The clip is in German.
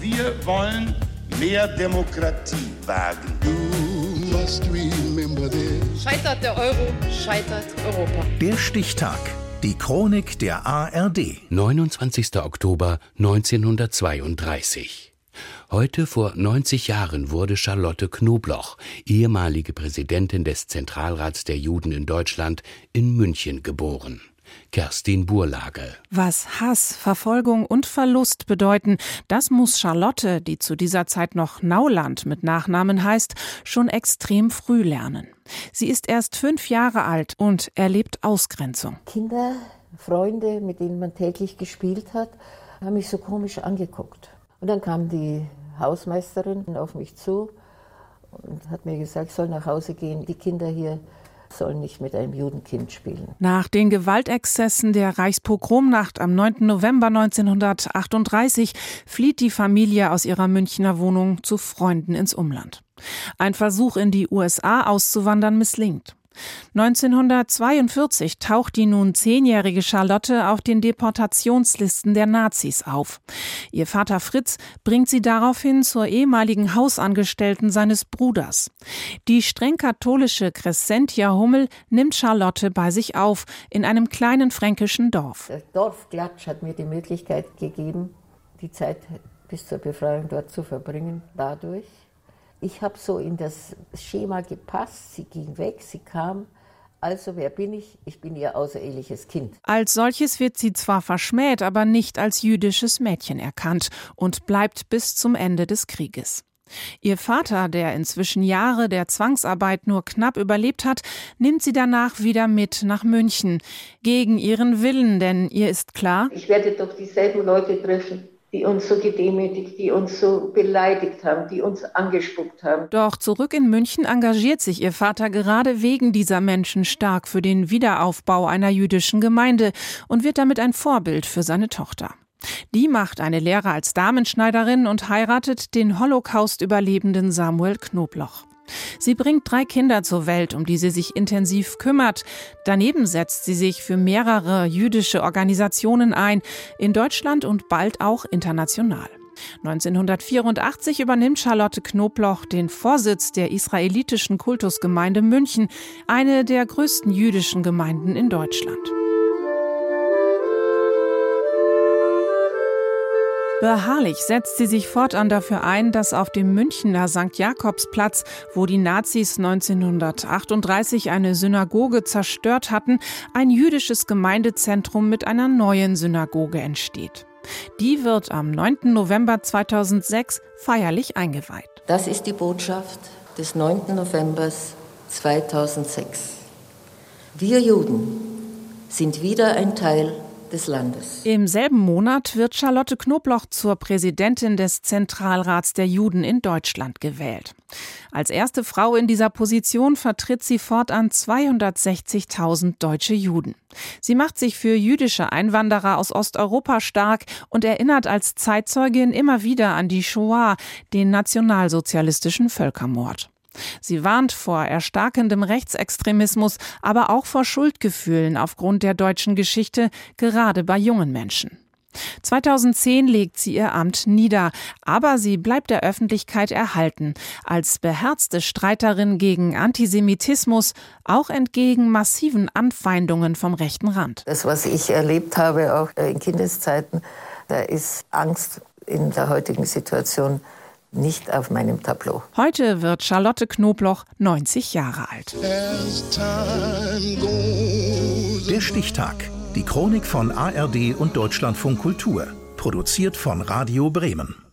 Wir wollen mehr Demokratie wagen. Scheitert der Euro, scheitert Europa. Der Stichtag. Die Chronik der ARD. 29. Oktober 1932. Heute vor 90 Jahren wurde Charlotte Knobloch, ehemalige Präsidentin des Zentralrats der Juden in Deutschland, in München geboren. Kerstin Burlage. Was Hass, Verfolgung und Verlust bedeuten, das muss Charlotte, die zu dieser Zeit noch Nauland mit Nachnamen heißt, schon extrem früh lernen. Sie ist erst fünf Jahre alt und erlebt Ausgrenzung. Kinder, Freunde, mit denen man täglich gespielt hat, haben mich so komisch angeguckt. Und dann kam die Hausmeisterin auf mich zu und hat mir gesagt, ich soll nach Hause gehen. Die Kinder hier sollen nicht mit einem Judenkind spielen. Nach den Gewaltexzessen der Reichspogromnacht am 9. November 1938 flieht die Familie aus ihrer Münchner Wohnung zu Freunden ins Umland. Ein Versuch in die USA auszuwandern misslingt. 1942 taucht die nun zehnjährige Charlotte auf den Deportationslisten der Nazis auf. Ihr Vater Fritz bringt sie daraufhin zur ehemaligen Hausangestellten seines Bruders. Die streng katholische Crescentia Hummel nimmt Charlotte bei sich auf in einem kleinen fränkischen Dorf. Der Dorfklatsch hat mir die Möglichkeit gegeben, die Zeit bis zur Befreiung dort zu verbringen, dadurch. Ich habe so in das Schema gepasst. Sie ging weg, sie kam. Also wer bin ich? Ich bin ihr außereheliches Kind. Als solches wird sie zwar verschmäht, aber nicht als jüdisches Mädchen erkannt und bleibt bis zum Ende des Krieges. Ihr Vater, der inzwischen Jahre der Zwangsarbeit nur knapp überlebt hat, nimmt sie danach wieder mit nach München. Gegen ihren Willen, denn ihr ist klar, ich werde doch dieselben Leute treffen, die uns so gedemütigt, die uns so beleidigt haben, die uns angespuckt haben. Doch zurück in München engagiert sich ihr Vater gerade wegen dieser Menschen stark für den Wiederaufbau einer jüdischen Gemeinde und wird damit ein Vorbild für seine Tochter. Die macht eine Lehre als Damenschneiderin und heiratet den Holocaust-Überlebenden Samuel Knobloch. Sie bringt drei Kinder zur Welt, um die sie sich intensiv kümmert. Daneben setzt sie sich für mehrere jüdische Organisationen ein, in Deutschland und bald auch international. 1984 übernimmt Charlotte Knobloch den Vorsitz der israelitischen Kultusgemeinde München, eine der größten jüdischen Gemeinden in Deutschland. Beharrlich setzt sie sich fortan dafür ein, dass auf dem Münchner St. Jakobsplatz, wo die Nazis 1938 eine Synagoge zerstört hatten, ein jüdisches Gemeindezentrum mit einer neuen Synagoge entsteht. Die wird am 9. November 2006 feierlich eingeweiht. Das ist die Botschaft des 9. November 2006. Wir Juden sind wieder ein Teil des Landes. Im selben Monat wird Charlotte Knobloch zur Präsidentin des Zentralrats der Juden in Deutschland gewählt. Als erste Frau in dieser Position vertritt sie fortan 260.000 deutsche Juden. Sie macht sich für jüdische Einwanderer aus Osteuropa stark und erinnert als Zeitzeugin immer wieder an die Shoah, den nationalsozialistischen Völkermord. Sie warnt vor erstarkendem Rechtsextremismus, aber auch vor Schuldgefühlen aufgrund der deutschen Geschichte, gerade bei jungen Menschen. 2010 legt sie ihr Amt nieder, aber sie bleibt der Öffentlichkeit erhalten als beherzte Streiterin gegen Antisemitismus, auch entgegen massiven Anfeindungen vom rechten Rand. Das, was ich erlebt habe, auch in Kindeszeiten, da ist Angst in der heutigen Situation nicht auf meinem Tableau. Heute wird Charlotte Knobloch 90 Jahre alt. Der Stichtag. Die Chronik von ARD und Deutschlandfunk Kultur. Produziert von Radio Bremen.